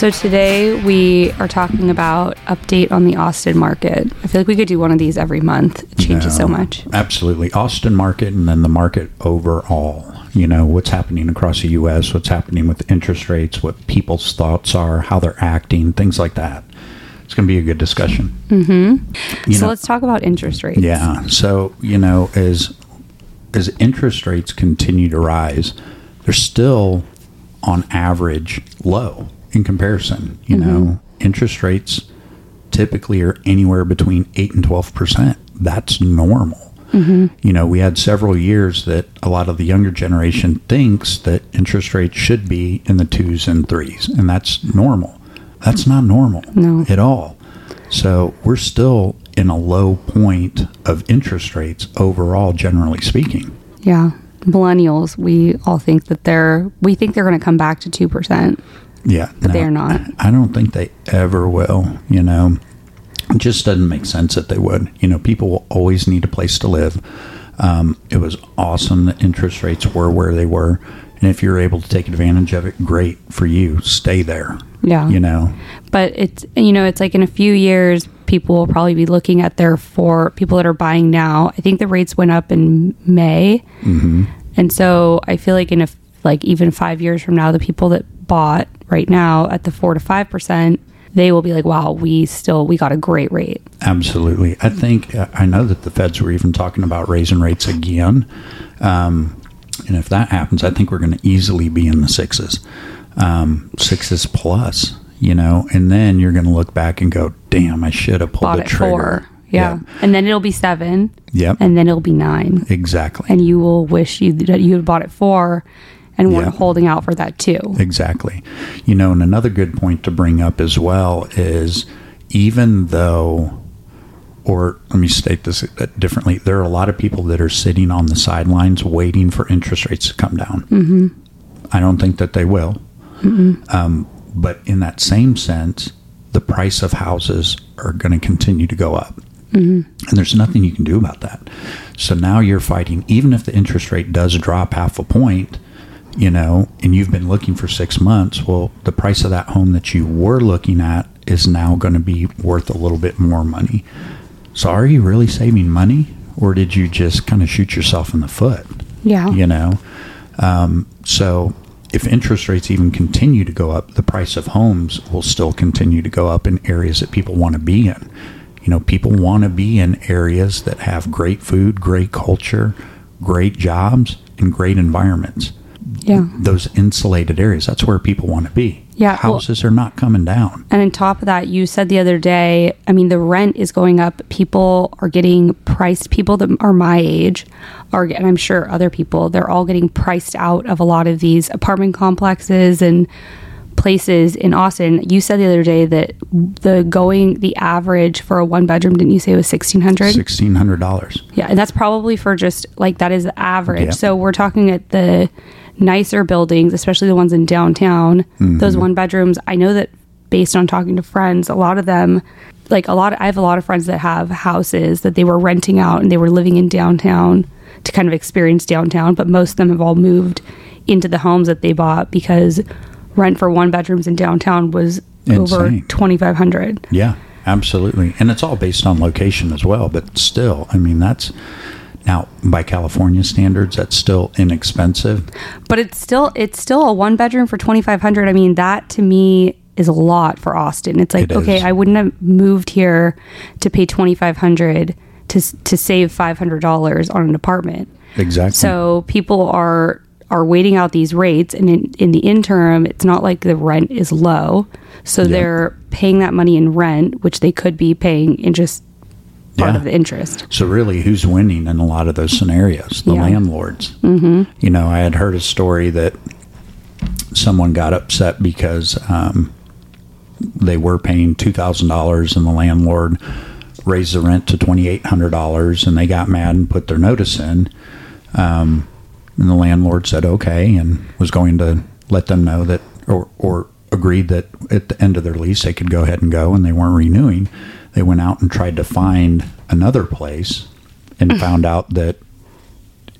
So today we are talking about update on the Austin market. I feel like we could do one of these every month. It changes so much. Absolutely. Austin market and then the market overall. You know, what's happening across the U.S., what's happening with interest rates, what people's thoughts are, how they're acting, things like that. It's going to be a good discussion. Mm-hmm. so let's talk about interest rates. Yeah. So, you know, as as interest rates continue to rise, they're still on average low in comparison. You mm-hmm. know, interest rates typically are anywhere between 8 and 12%. That's normal. Mm-hmm. You know, we had several years that a lot of the younger generation thinks that interest rates should be in the twos and threes, and that's normal. That's not normal No. at all. So we're still in a low point of interest rates overall, generally speaking. Yeah. Millennials, we all think that they're we think they're going to come back to 2%. Yeah, But they are not. I don't think they ever will. You know, it just doesn't make sense that they would. You know, people will always need a place to live. Um, it was awesome that interest rates were where they were, and if you're able to take advantage of it, great for you. Stay there. Yeah. You know, But it's you know, it's like in a few years people will probably be looking at their for people that are buying now. I think the rates went up in May. Mm-hmm. And so I feel like in a like even 5 years from now the people that bought right now at the 4 to 5%, they will be like, "Wow, we still we got a great rate." Absolutely. I think I know that the feds were even talking about raising rates again. Um, and if that happens, I think we're going to easily be in the sixes, um, sixes plus, you know, and then you're going to look back and go, damn, I should have pulled Bought the trigger. 4. Yeah. Yep. And then it'll be 7 Yep. and then it'll be 9. Exactly. And you will wish you that you had bought it 4 and Yeah. holding out for that too. Exactly. You know, and another good point to bring up as well is even though, or let me state this differently, there are a lot of people that are sitting on the sidelines waiting for interest rates to come down. Mm-hmm. I don't think that they will. Um, but in that same sense, the price of houses are going to continue to go up. And there's nothing you can do about that. So now you're fighting, even if the interest rate does drop half a point, you know, and you've been looking for six months, well, the price of that home that you were looking at is now going to be worth a little bit more money. So are you really saving money or did you just kind of shoot yourself in the foot? Yeah. You know? Um, so if interest rates even continue to go up, the price of homes will still continue to go up in areas that people want to be in. You know, people want to be in areas that have great food, great culture, great jobs, and great environments. Yeah. Those insulated areas, that's where people want to be. Yeah, well- Houses are not coming down. And on top of that, you said the other day, I mean, the rent is going up. People are getting priced, people that are my age are, and I'm sure other people, they're all getting priced out of a lot of these apartment complexes and places in Austin. You said the other day that the going, the average for a one bedroom, didn't you say it was 1600 $1,600. yeah, and that's probably for just like that is the average. So we're talking at the nicer buildings, especially the ones in downtown. Mm-hmm. Those one bedrooms, I know that based on talking to friends, a lot of them like a lot I have a lot of friends that have houses that they were renting out and they were living in downtown to kind of experience downtown, but most of them have all moved into the homes that they bought because rent for one bedrooms in downtown was over 2500. Yeah, absolutely. And it's all based on location as well, but still, I mean, that's now by California standards, that's still inexpensive. but it's still it's still a one bedroom for 2500 i mean that to me is a lot for austin it's like It okay i wouldn't have moved here to pay 2500 to to save $500 on an apartment Exactly. so people are are waiting out these rates and in, in the interim it's not like the rent is low so they're paying that money in rent which they could be paying in just part Yeah. of the interest So really, who's winning in a lot of those scenarios? The Yeah. landlords. Mm-hmm. You know, I had heard a story that someone got upset because um, they were paying two thousand dollars, and the landlord raised the rent to twenty eight hundred dollars, and they got mad and put their notice in. Um, and the landlord said okay, and was going to let them know that, or or agreed that at the end of their lease they could go ahead and go, and they weren't renewing. They went out and tried to find another place, and found out that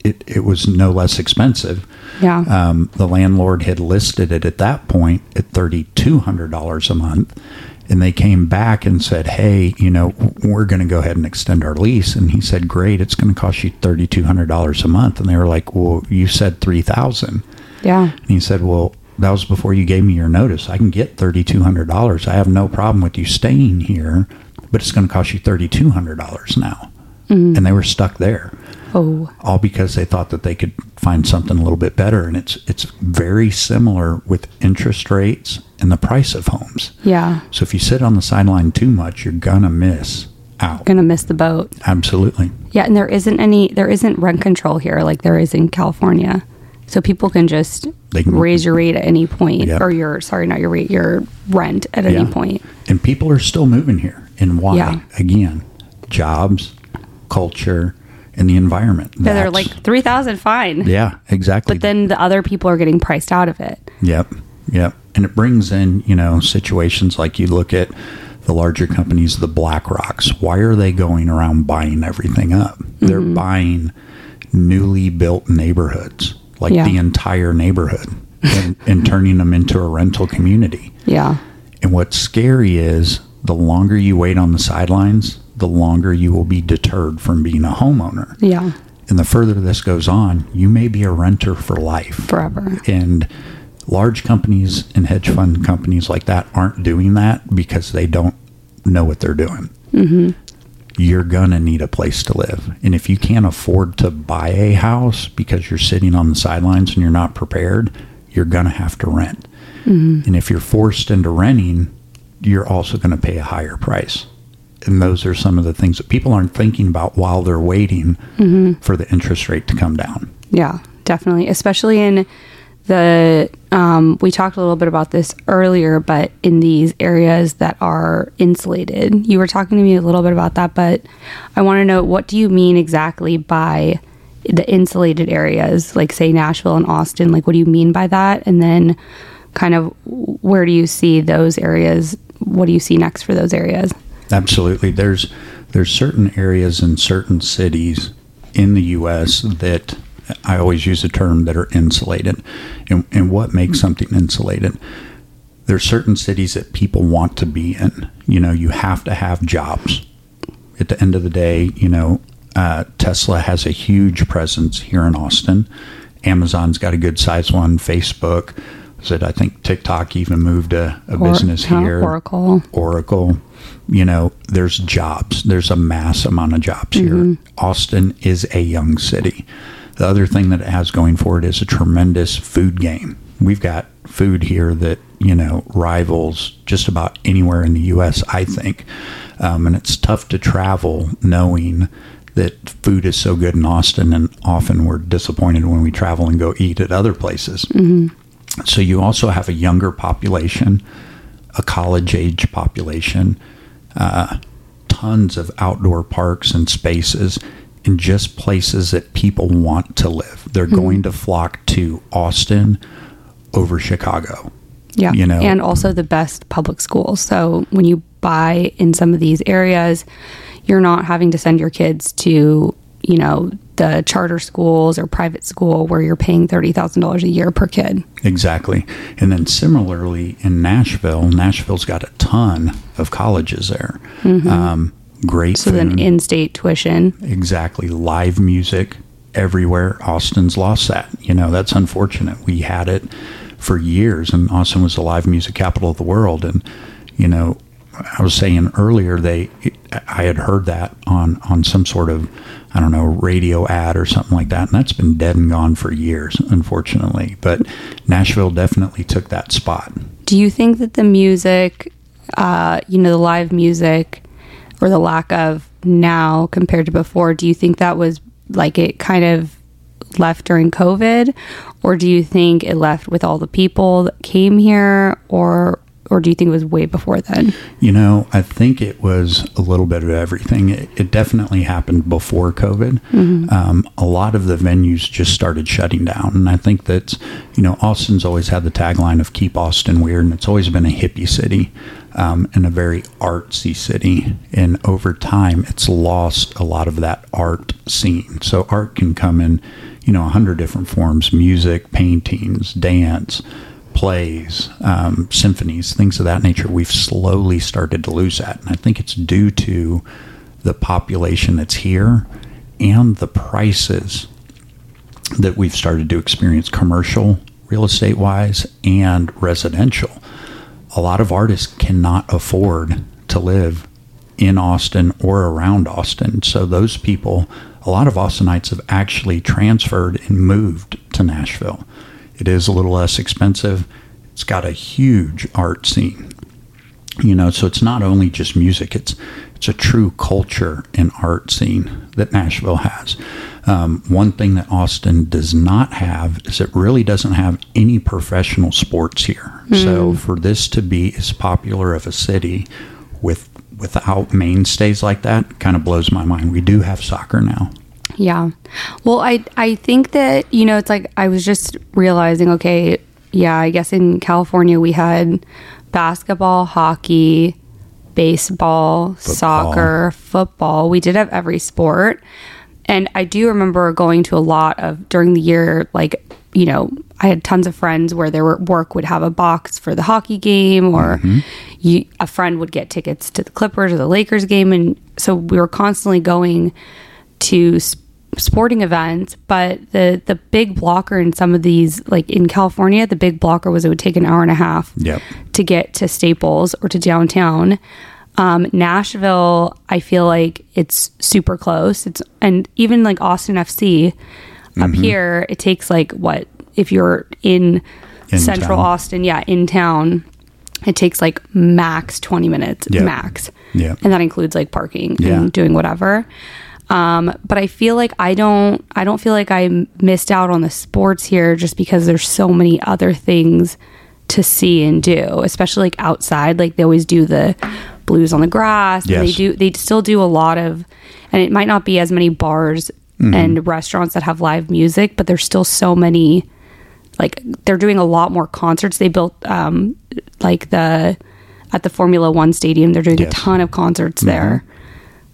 it, it was no less expensive. Yeah. Um, the landlord had listed it at that point at $3,200 a month. And they came back and said, hey, you know, we're going to go ahead and extend our lease. And he said, great, it's going to cost you $3,200 a month. And they were like, well, you said 3000 yeah. And he said, well, that was before you gave me your notice. I can get $3,200. I have no problem with you staying here, but it's going to cost you $3,200 now. Mm. And they were stuck there Oh. all because they thought that they could find something a little bit better and it's it's very similar with interest rates and the price of homes Yeah. so if you sit on the sideline too much you're gonna miss out Gonna miss the boat. absolutely Yeah, and there isn't any there isn't rent control here like there is in California. So people can just They can- raise your rate at any point Yep. or your sorry, not your rate, your rent at any point. and people are still moving here and why Yeah. again jobs culture and the environment Yeah, they're like three thousand fine. yeah exactly But then the other people are getting priced out of it. Yep. Yep. And it brings in, you know, situations like you look at the larger companies, the BlackRocks. Why are they going around buying everything up? They're mm-hmm. buying newly built neighborhoods, like Yeah. the entire neighborhood, and, and turning them into a rental community. Yeah. And what's scary is the longer you wait on the sidelines, the longer you will be deterred from being a homeowner. Yeah. And the further this goes on, you may be a renter for life Forever. and large companies and hedge fund companies like that aren't doing that because they don't know what they're doing. Mm-hmm. You're gonna need a place to live, and if you can't afford to buy a house because you're sitting on the sidelines and you're not prepared, you're gonna have to rent. And if you're forced into renting, you're also going to pay a higher price. And those are some of the things that people aren't thinking about while they're waiting for the interest rate to come down. Yeah, definitely. Especially in the, um, we talked a little bit about this earlier, but in these areas that are insulated, you were talking to me a little bit about that, but I want to know what do you mean exactly by the insulated areas, like say Nashville and Austin? Like, what do you mean by that? And then kind of where do you see those areas? What do you see next for those areas? Absolutely. There's there's certain areas in certain cities in the U.S. that I always use the term that are insulated. And, and what makes something insulated? There's certain cities that people want to be in. You know, you have to have jobs. At the end of the day, you know, uh, Tesla has a huge presence here in Austin. Amazon's got a good size one. Facebook, said I think TikTok even moved a, a Or- business here. Oracle. Oracle. You know, there's jobs. There's a mass amount of jobs here. Austin is a young city. The other thing that it has going for it is a tremendous food game. We've got food here that, you know, rivals just about anywhere in the U.S., I think. Um, and it's tough to travel knowing that food is so good in Austin, and often we're disappointed when we travel and go eat at other places. So you also have a younger population, a college age population, uh, tons of outdoor parks and spaces, and just places that people want to live. They're going to flock to Austin over Chicago. Yeah. You know, and also the best public schools. So when you buy in some of these areas, you're not having to send your kids to, you know, the charter schools or private school where you're paying $30,000 a year per kid. Exactly. And then similarly in Nashville, Nashville's got a ton of colleges there. Um, great. So then in state tuition. exactly. Live music everywhere. Austin's lost that. You know that's unfortunate. We had it for years and austin was the live music capital of the world. And you know i was saying earlier they i had heard that on on some sort of i don't know radio ad or something like that and that's been dead and gone for years unfortunately. But nashville definitely took that spot. Do you think that the music, uh, you know, the live music or the lack of now compared to before, do you think that was like it kind of left during COVID? Or do you think it left with all the people that came here? Or or do you think it was way before then? You know, I think it was a little bit of everything. It, it definitely happened before COVID. Um, a lot of the venues just started shutting down. And I think that, you know, Austin's always had the tagline of keep Austin weird. And it's always been a hippie city um, a very artsy city. And over time, it's lost a lot of that art scene. So art can come in, you know, a hundred different forms music, paintings, dance, plays, um, symphonies, things of that nature. We've slowly started to lose that. And I think it's due to the population that's here and the prices that we've started to experience commercial real estate wise and residential. A lot of artists cannot afford to live in Austin or around Austin. So those people, a lot of Austinites have actually transferred and moved to Nashville. It is a little less expensive. It's got a huge art scene. You know, so it's not only just music, it's it's a true culture and art scene that Nashville has. Um, one thing that Austin does not have is it really doesn't have any professional sports here. Mm. So for this to be as popular of a city with without mainstays like that kind of blows my mind. We do have soccer now. Yeah. Well, I I think that, you know, it's like I was just realizing, okay, yeah, I guess in California we had basketball, hockey, baseball, football. soccer, football. We did have every sport. And I do remember going to a lot of during the year, like, you know, I had tons of friends where their work would have a box for the hockey game, or mm-hmm. you, a friend would get tickets to the Clippers or the Lakers game. And so we were constantly going to sporting events. But the, the big blocker in some of these, like in California, the big blocker was it would take an hour and a half yep. to get to Staples or to downtown. Um, Nashville, I feel like it's super close. It's and even like Austin FC mm-hmm. up here, it takes like what if you're in, in central town. Austin, yeah, in town, it takes like max 20 minutes, yep. max. Yeah. And that includes like parking yeah. and doing whatever. Um, but I feel like I don't I don't feel like I missed out on the sports here just because there's so many other things to see and do, especially like outside. Like they always do the blues on the grass. Yes. they do they still do a lot of and it might not be as many bars mm-hmm. and restaurants that have live music, but there's still so many like they're doing a lot more concerts. They built um like the at the Formula One stadium, they're doing yes. a ton of concerts mm-hmm. there.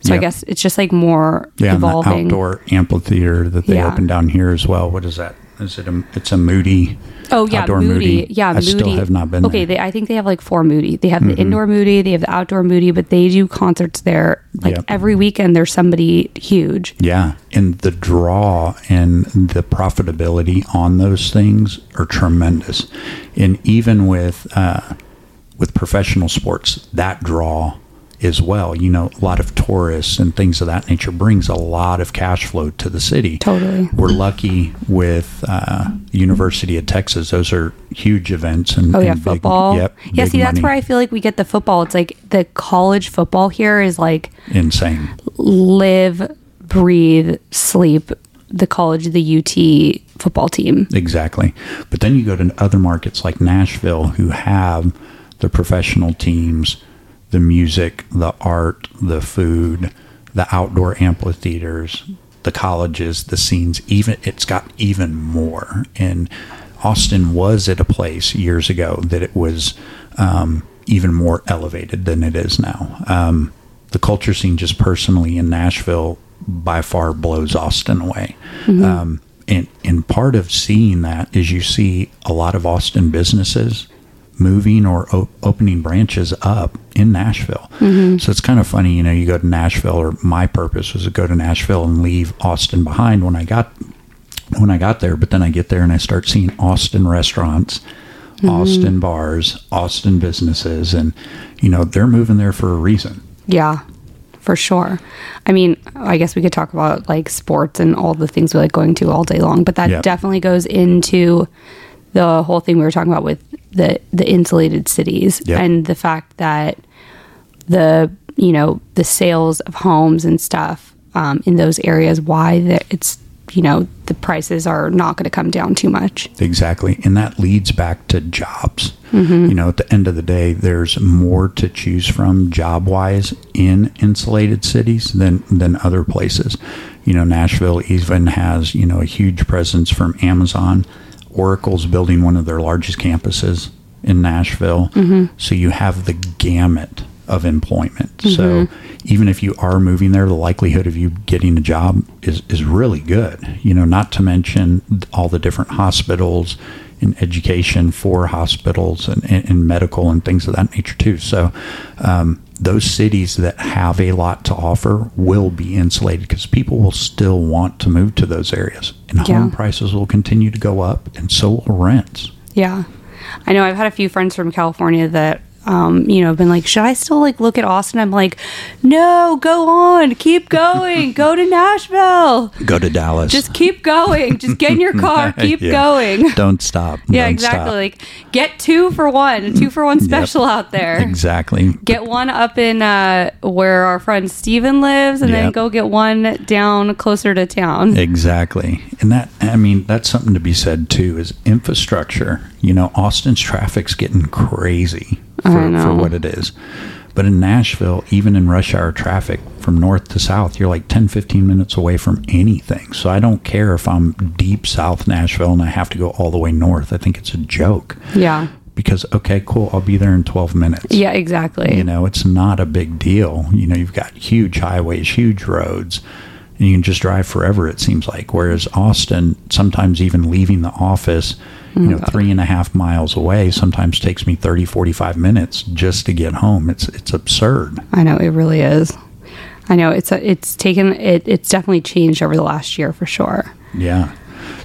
So yep. I guess it's just like more yeah, evolving. outdoor amphitheater that they yeah. opened down here as well. What is that? Is it a? It's a Moody. Oh yeah, Moody. Moody. Yeah, I Moody. still have not been. Okay, they, I think they have like four Moody. They have mm-hmm. the indoor Moody, they have the outdoor Moody, but they do concerts there like yep. every weekend. There's somebody huge. Yeah, and the draw and the profitability on those things are tremendous, and even with uh, with professional sports, that draw as well. You know, a lot of tourists and things of that nature brings a lot of cash flow to the city. Totally. We're lucky with uh, University of Texas; those are huge events. And oh yeah, and big, football. Yep. Yeah, see, that's where I feel like we get the football. It's like the college football here is like insane. Live, breathe, sleep. The college, the UT football team. Exactly. But then you go to other markets like Nashville, who have the professional teams the music, the art, the food, the outdoor amphitheaters, the colleges, the scenes, even it's got even more. And Austin was at a place years ago that it was um, even more elevated than it is now. Um, the culture scene, just personally in Nashville, by far blows Austin away. Mm-hmm. Um, and, and part of seeing that is you see a lot of Austin businesses moving or op- opening branches up in Nashville. Mm-hmm. So it's kind of funny, you know, you go to Nashville or my purpose was to go to Nashville and leave Austin behind when I got when I got there, but then I get there and I start seeing Austin restaurants, mm-hmm. Austin bars, Austin businesses and you know, they're moving there for a reason. Yeah. For sure. I mean, I guess we could talk about like sports and all the things we like going to all day long, but that yep. definitely goes into the whole thing we were talking about with the the insulated cities yep. and the fact that the you know the sales of homes and stuff um, in those areas why that it's you know the prices are not going to come down too much. Exactly. And that leads back to jobs. Mm-hmm. you know at the end of the day there's more to choose from job wise in insulated cities than than other places. You know nashville even has you know a huge presence from amazon Oracle's building one of their largest campuses in Nashville. Mm-hmm. So you have the gamut of employment. So even if you are moving there, the likelihood of you getting a job is, is really good. You know, not to mention all the different hospitals and education for hospitals and, and, and medical and things of that nature too. So um, those cities that have a lot to offer will be insulated because people will still want to move to those areas, and Yeah. home prices will continue to go up, and so will rents. Yeah. I know I've had a few friends from California that um, you know, been like, should I still like look at Austin? I'm like, no, go on, keep going, go to Nashville, Go to Dallas. just keep going, just get in your car, keep Yeah. going. Don't stop. Yeah, Don't exactly. stop. Like, get two for one, a two for one special out there. Exactly. Get one up in uh, where our friend Steven lives, and then go get one down closer to town. Exactly. And that, I mean, that's something to be said too is infrastructure. You know, Austin's traffic's getting crazy for, for what it is. But in Nashville, even in rush hour traffic from north to south, you're like 10, 15 minutes away from anything. So I don't care if I'm deep south Nashville and I have to go all the way north. I think it's a joke Yeah. because, okay, cool, I'll be there in 12 minutes. Yeah, exactly. You know, it's not a big deal. You know, you've got huge highways, huge roads, and you can just drive forever, it seems like. Whereas Austin, sometimes even leaving the office, you know, three and a half miles away, sometimes takes me 30, 45 minutes just to get home. It's it's absurd. I know it really is. I know it's a, it's taken it it's definitely changed over the last year for sure. Yeah.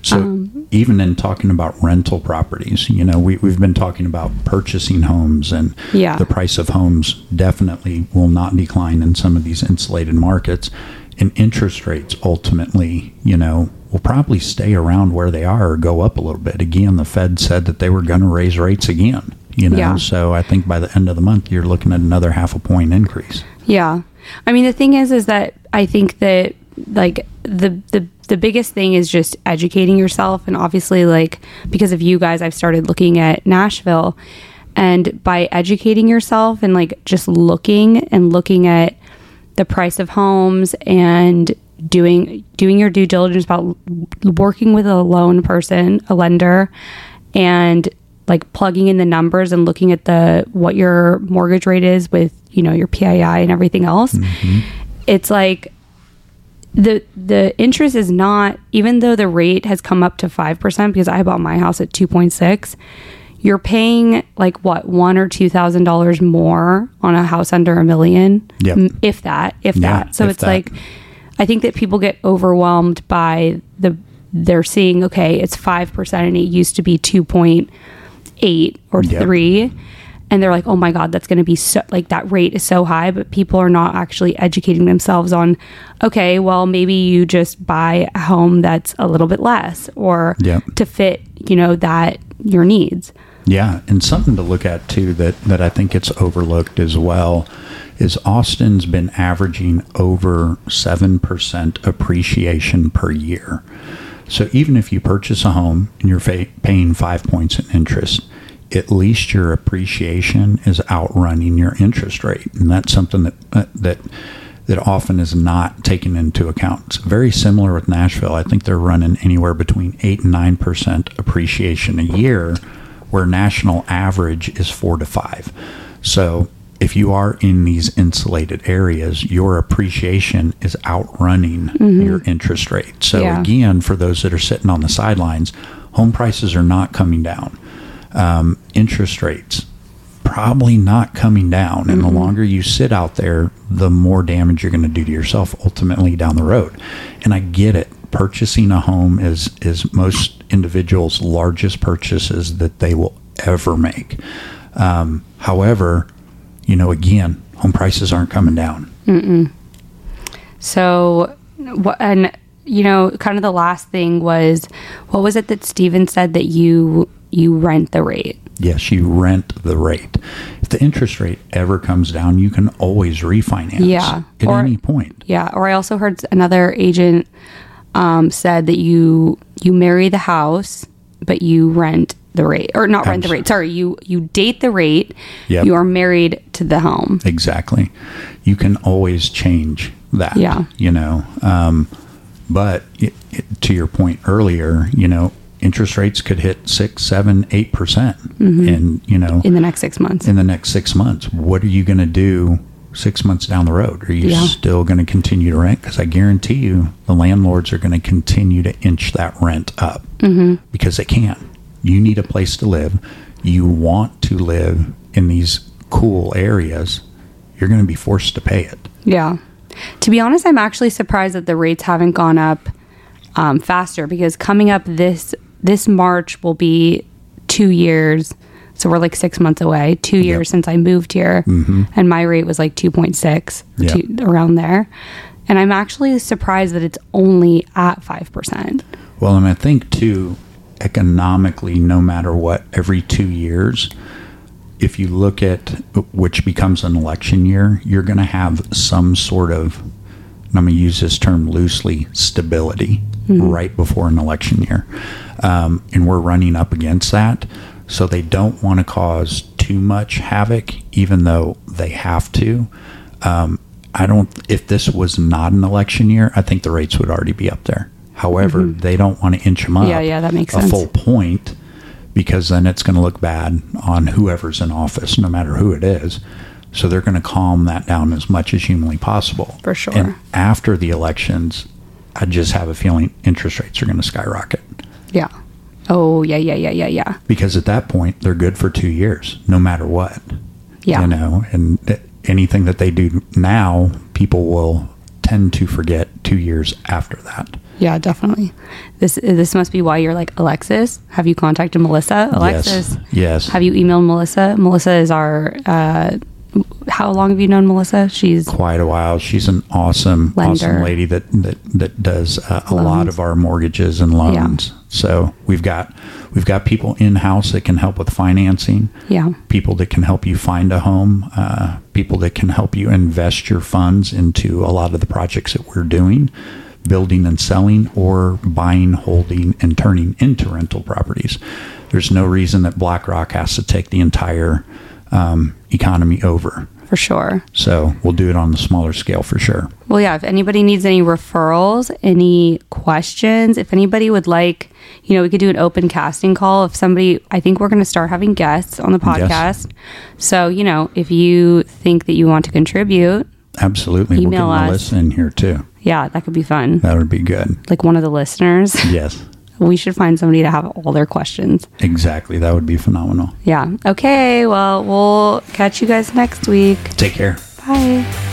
So Um, even in talking about rental properties, you know, we, we've been talking about purchasing homes and Yeah. the price of homes definitely will not decline in some of these insulated markets. And interest rates ultimately, you know, will probably stay around where they are or go up a little bit. Again, the Fed said that they were going to raise rates again, you know, Yeah. so I think by the end of the month, you're looking at another half a point increase. Yeah. I mean the thing is is that I think that like the the the biggest thing is just educating yourself and obviously like because of you guys I've started looking at Nashville and by educating yourself and like just looking and looking at the price of homes and doing doing your due diligence about working with a loan person, a lender and like plugging in the numbers and looking at the what your mortgage rate is with, you know, your PII and everything else. Mm-hmm. It's like the the interest is not even though the rate has come up to 5% because I bought my house at 2.6 you're paying like what one or two thousand dollars more on a house under a million Yep. If that if Yeah, that so if it's that. like i think that people get overwhelmed by the they're seeing okay it's 5% and it used to be 2.8 or Yep. 3 and they're like oh my god that's going to be so like that rate is so high but people are not actually educating themselves on okay well maybe you just buy a home that's a little bit less or Yep. to fit you know that your needs Yeah, and something to look at too that that I think it's overlooked as well is Austin's been averaging over 7% appreciation per year. So even if you purchase a home and you're fa- paying 5 points in interest, at least your appreciation is outrunning your interest rate. And that's something that uh, that that often is not taken into account. It's very similar with Nashville. I think they're running anywhere between 8 and 9% appreciation a year where national average is 4 to 5. So if you are in these insulated areas, your appreciation is outrunning your interest rate. So Yeah. again, for those that are sitting on the sidelines, home prices are not coming down. Um, interest rates probably not coming down, and the longer you sit out there, the more damage you're going to do to yourself ultimately down the road. And I get it. Purchasing a home is is most individuals' largest purchases that they will ever make. Um, however, you know, again, home prices aren't coming down. So, and you know, kind of the last thing was, what was it that Steven said that you you rent the rate? Yes, you rent the rate. If the interest rate ever comes down, you can always refinance Yeah, at or- any point. Yeah. Or I also heard another agent um, said that you you marry the house, but you rent the rate, or not rent the rate. Sorry, you you date the rate. Yep. You are married to the home. Exactly. You can always change that. Yeah. You know, um, but it, it, to your point earlier, you know, interest rates could hit six, seven, eight percent, and you know, in the next six months. in the next six months, what are you going to do six months down the road? Are you Yeah. still going to continue to rent? Because I guarantee you, the landlords are going to continue to inch that rent up because they can. You need a place to live. You want to live in these cool areas. You're going to be forced to pay it. Yeah. To be honest, I'm actually surprised that the rates haven't gone up um, faster because coming up this this March will be two years. So we're like six months away. Two years since I moved here, and my rate was like two point six, Yep. around there. And I'm actually surprised that it's only at five percent. Well, and I think too, economically, no matter what, every two years, if you look at which becomes an election year, you're going to have some sort of, and I'm going to use this term loosely, stability right before an election year. Um, and we're running up against that. So they don't want to cause too much havoc, even though they have to. Um, I don't, if this was not an election year, I think the rates would already be up there. However, they don't want to inch them up. Yeah, yeah, that makes a sense. full point because then it's going to look bad on whoever's in office, no matter who it is. So they're going to calm that down as much as humanly possible. For sure. And after the elections, I just have a feeling interest rates are going to skyrocket Yeah. Oh yeah, yeah, yeah, yeah, yeah. because at that point they're good for two years, no matter what. Yeah. You know, and th- anything that they do now, people will tend to forget two years after that. Yeah, definitely. This this must be why you're like Alexis. Have you contacted Melissa? Alexis, Yes. Yes. have you emailed Melissa? Melissa is our. Uh, how long have you known Melissa? She's quite a while. She's an awesome, Lender. awesome lady that that that does uh, a lot of our mortgages and loans. So we've got we've got people in house that can help with financing. yeah, People that can help you find a home. Uh, people that can help you invest your funds into a lot of the projects that we're doing, building and selling, or buying, holding, and turning into rental properties. There's no reason that BlackRock has to take the entire um, economy over. for sure. So we'll do it on the smaller scale for sure. Well, yeah. If anybody needs any referrals, any questions, if anybody would like, you know, we could do an open casting call. If somebody, I think we're going to start having guests on the podcast. So, you know, if you think that you want to contribute, Absolutely. Email we'll get us. Melissa in here too. yeah, that could be fun. That would be good. Like one of the listeners. Yes, we should find somebody to have all their questions. exactly. That would be phenomenal. Yeah. Okay. Well, we'll catch you guys next week. Take care. Bye.